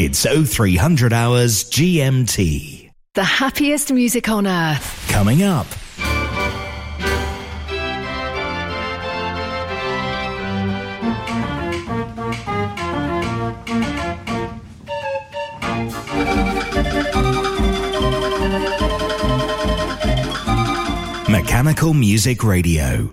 It's 0300 hours GMT. The happiest music on earth. Coming up. Mechanical Music Radio.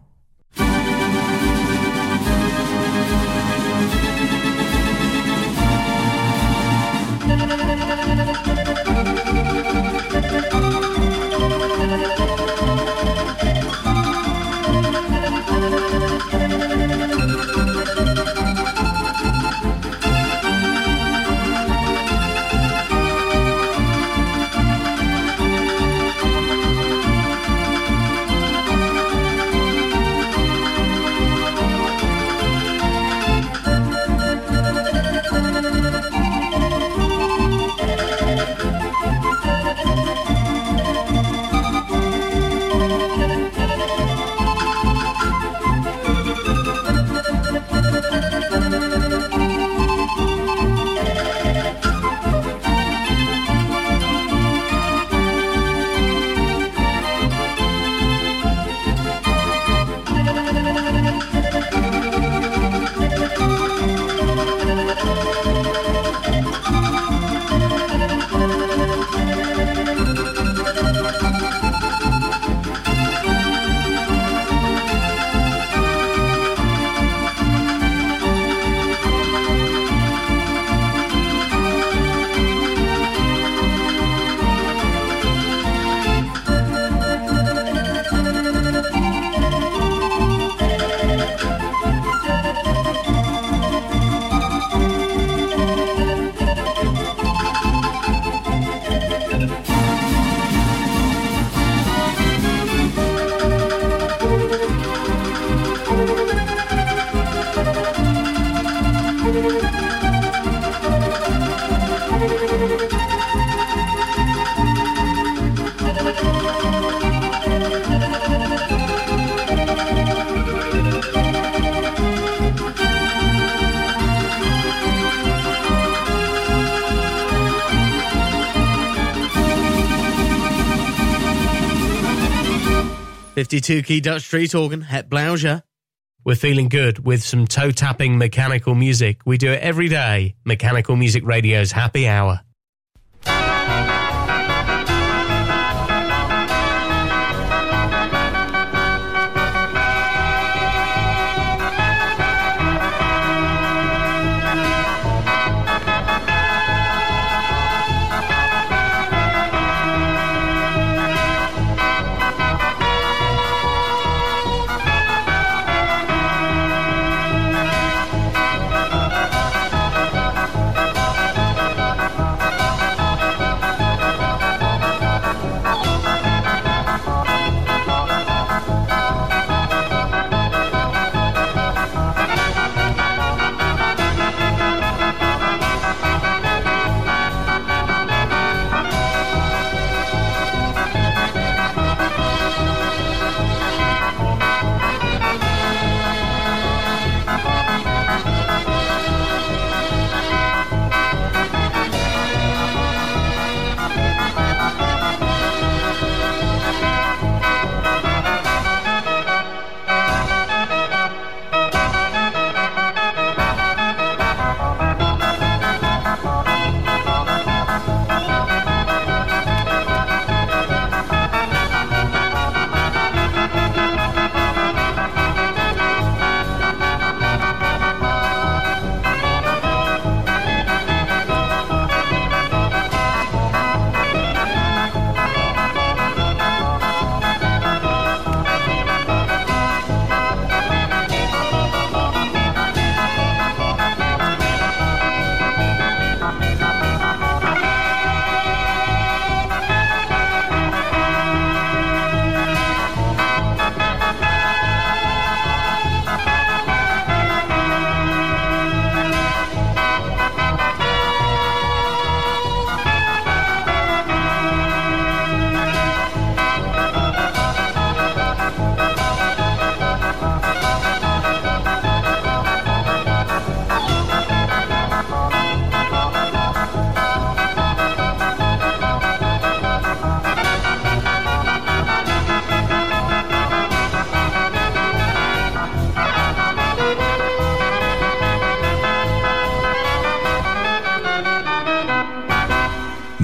Fifty-two key Dutch street organ, Het Blauja. We're feeling good with some toe tapping mechanical music. We do it every day. Mechanical Music Radio's happy hour.「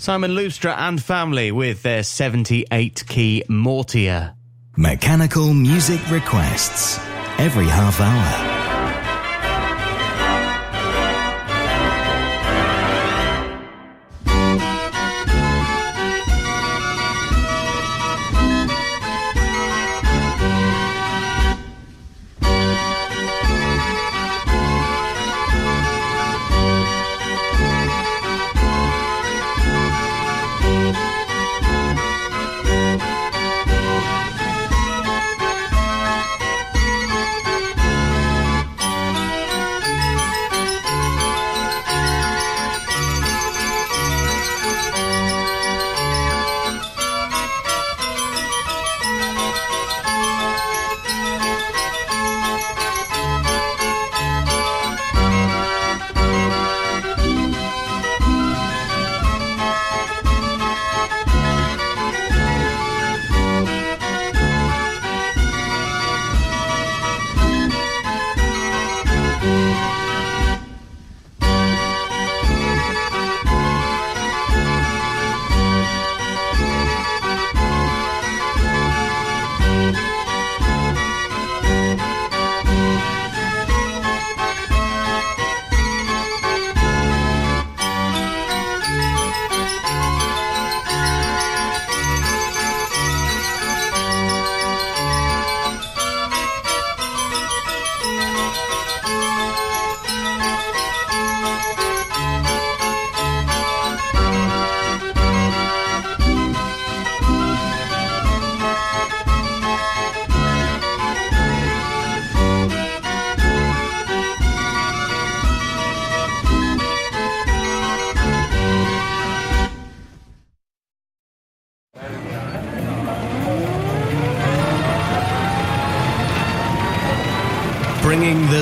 Simon Loustra and family with their 78 key Mortier. Mechanical music requests every half hour.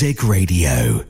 Music Radio.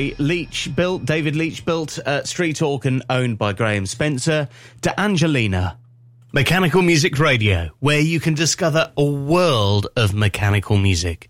Say Leach built, David Leach built uh, Street Organ owned by Graham Spencer, to Angelina. Mechanical Music Radio, where you can discover a world of mechanical music.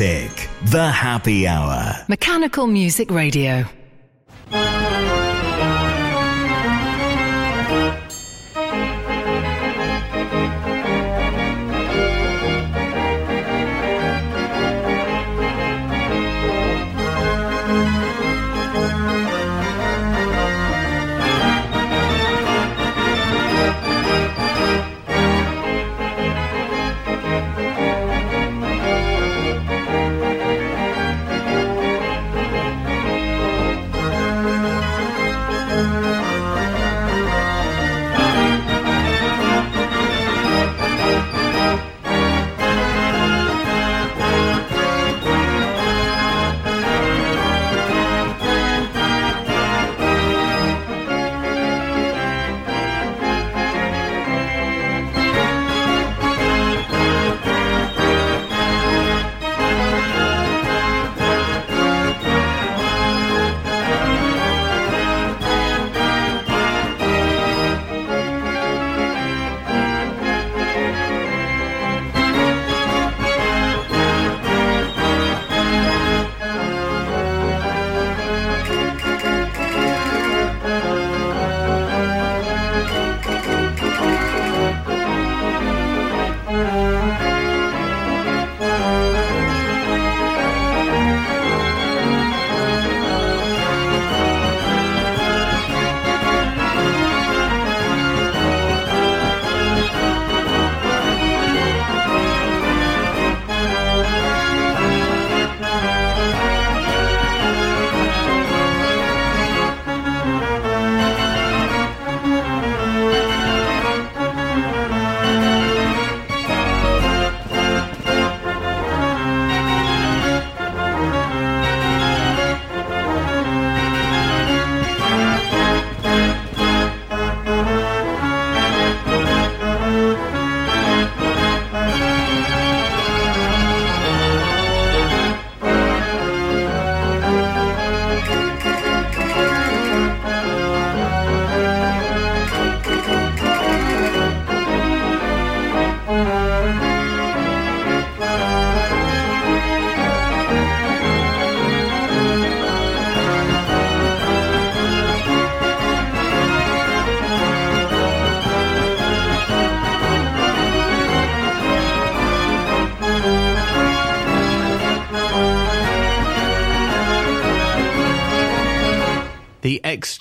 Music, the happy hour. Mechanical Music Radio.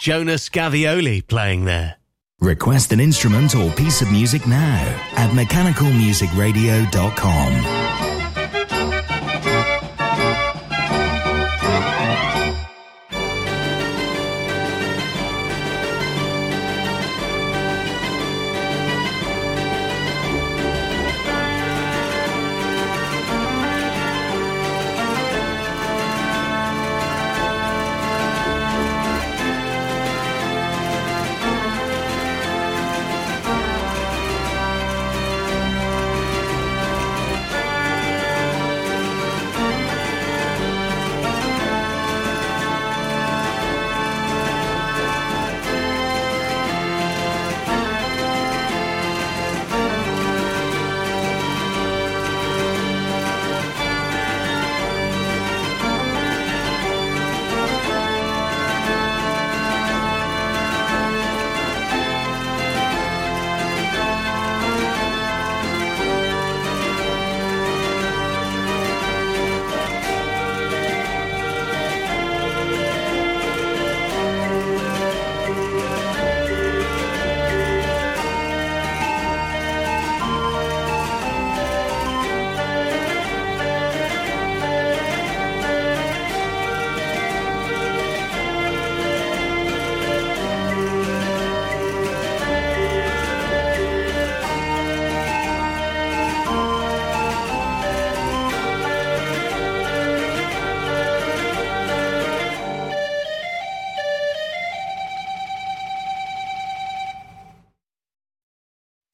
Jonas Gavioli playing there. Request an instrument or piece of music now at mechanicalmusicradio.com.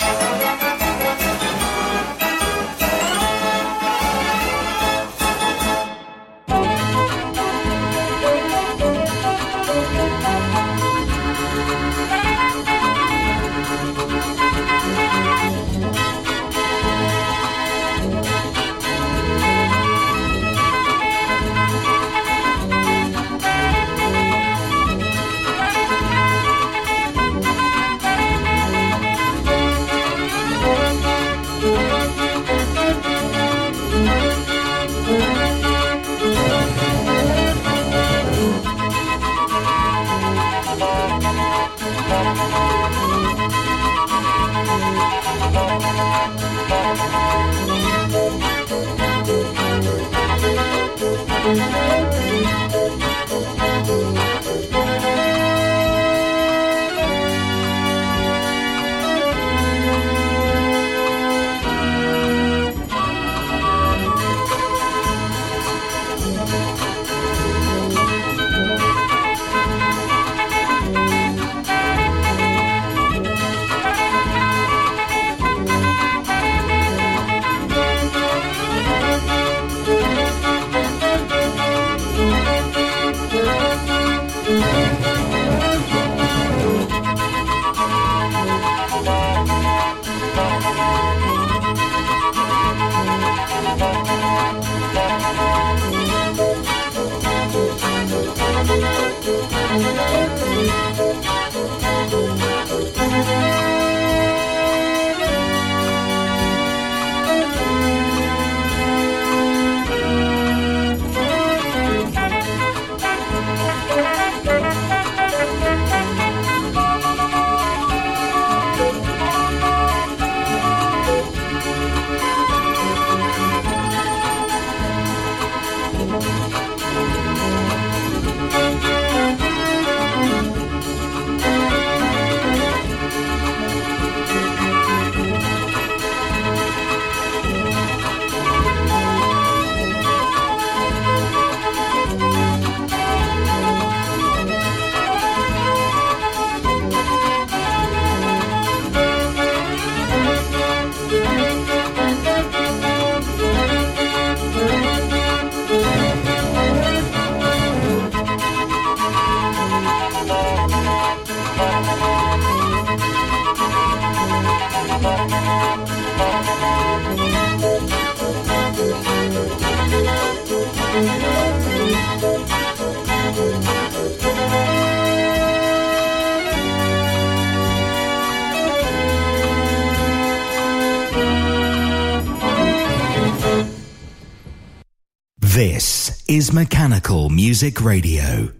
This Music Radio.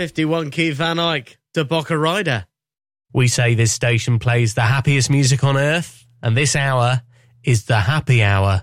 One Keith Van Eyck, De Boca Rider. We say this station plays the happiest music on earth, and this hour is the happy hour.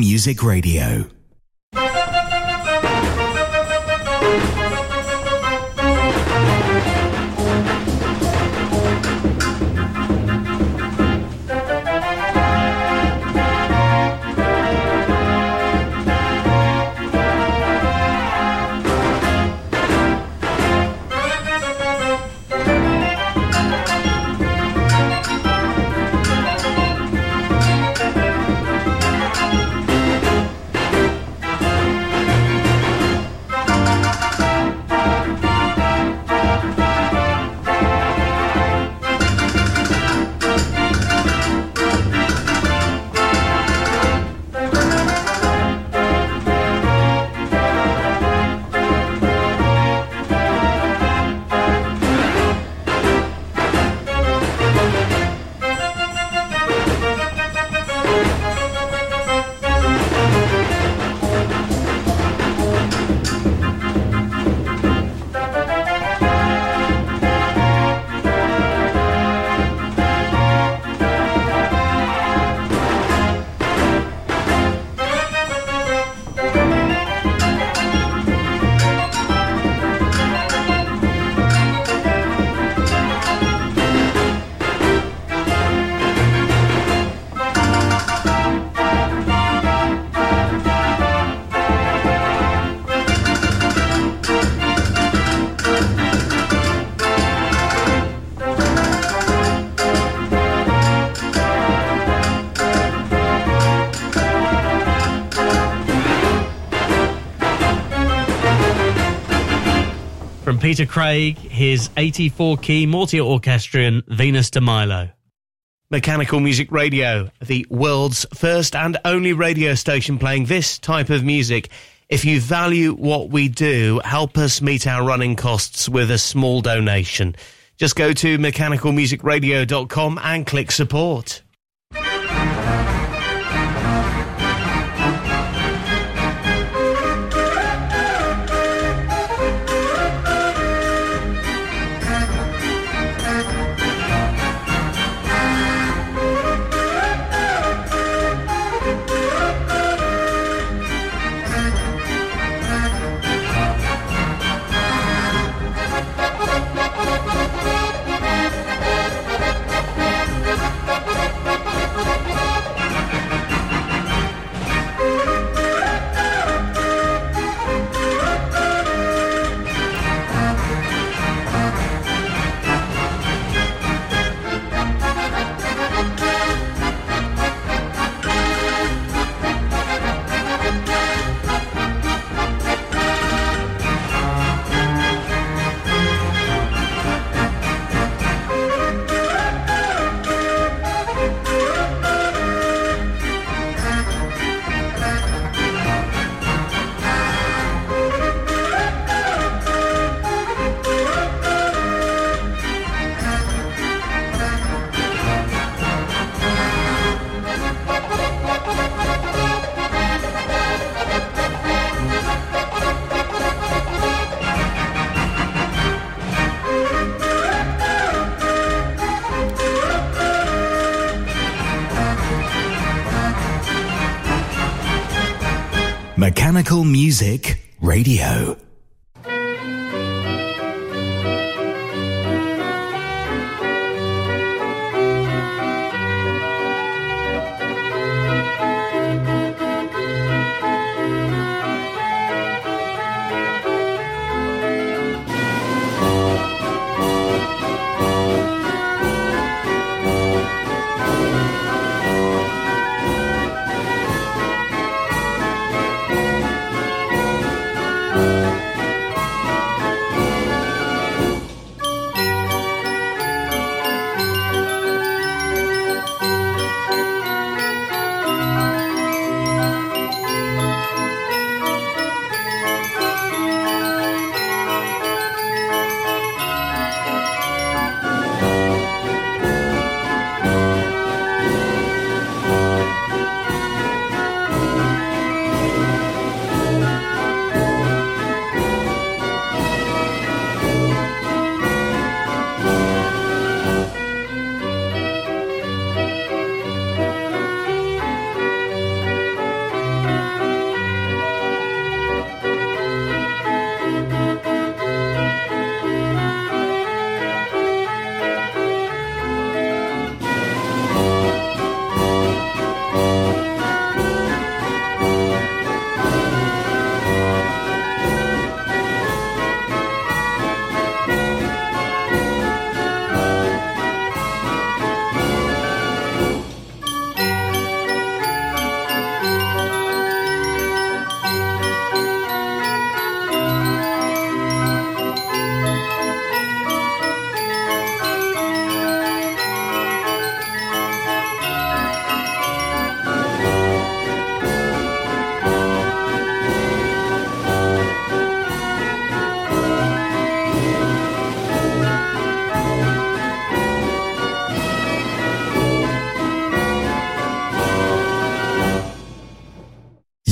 Music Radio. Peter Craig, his 84 key multi orchestrion Venus de Milo. Mechanical Music Radio, the world's first and only radio station playing this type of music. If you value what we do, help us meet our running costs with a small donation. Just go to mechanicalmusicradio.com and click support. Music Radio.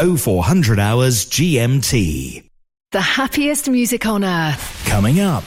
0400 hours GMT. The happiest music on earth. Coming up.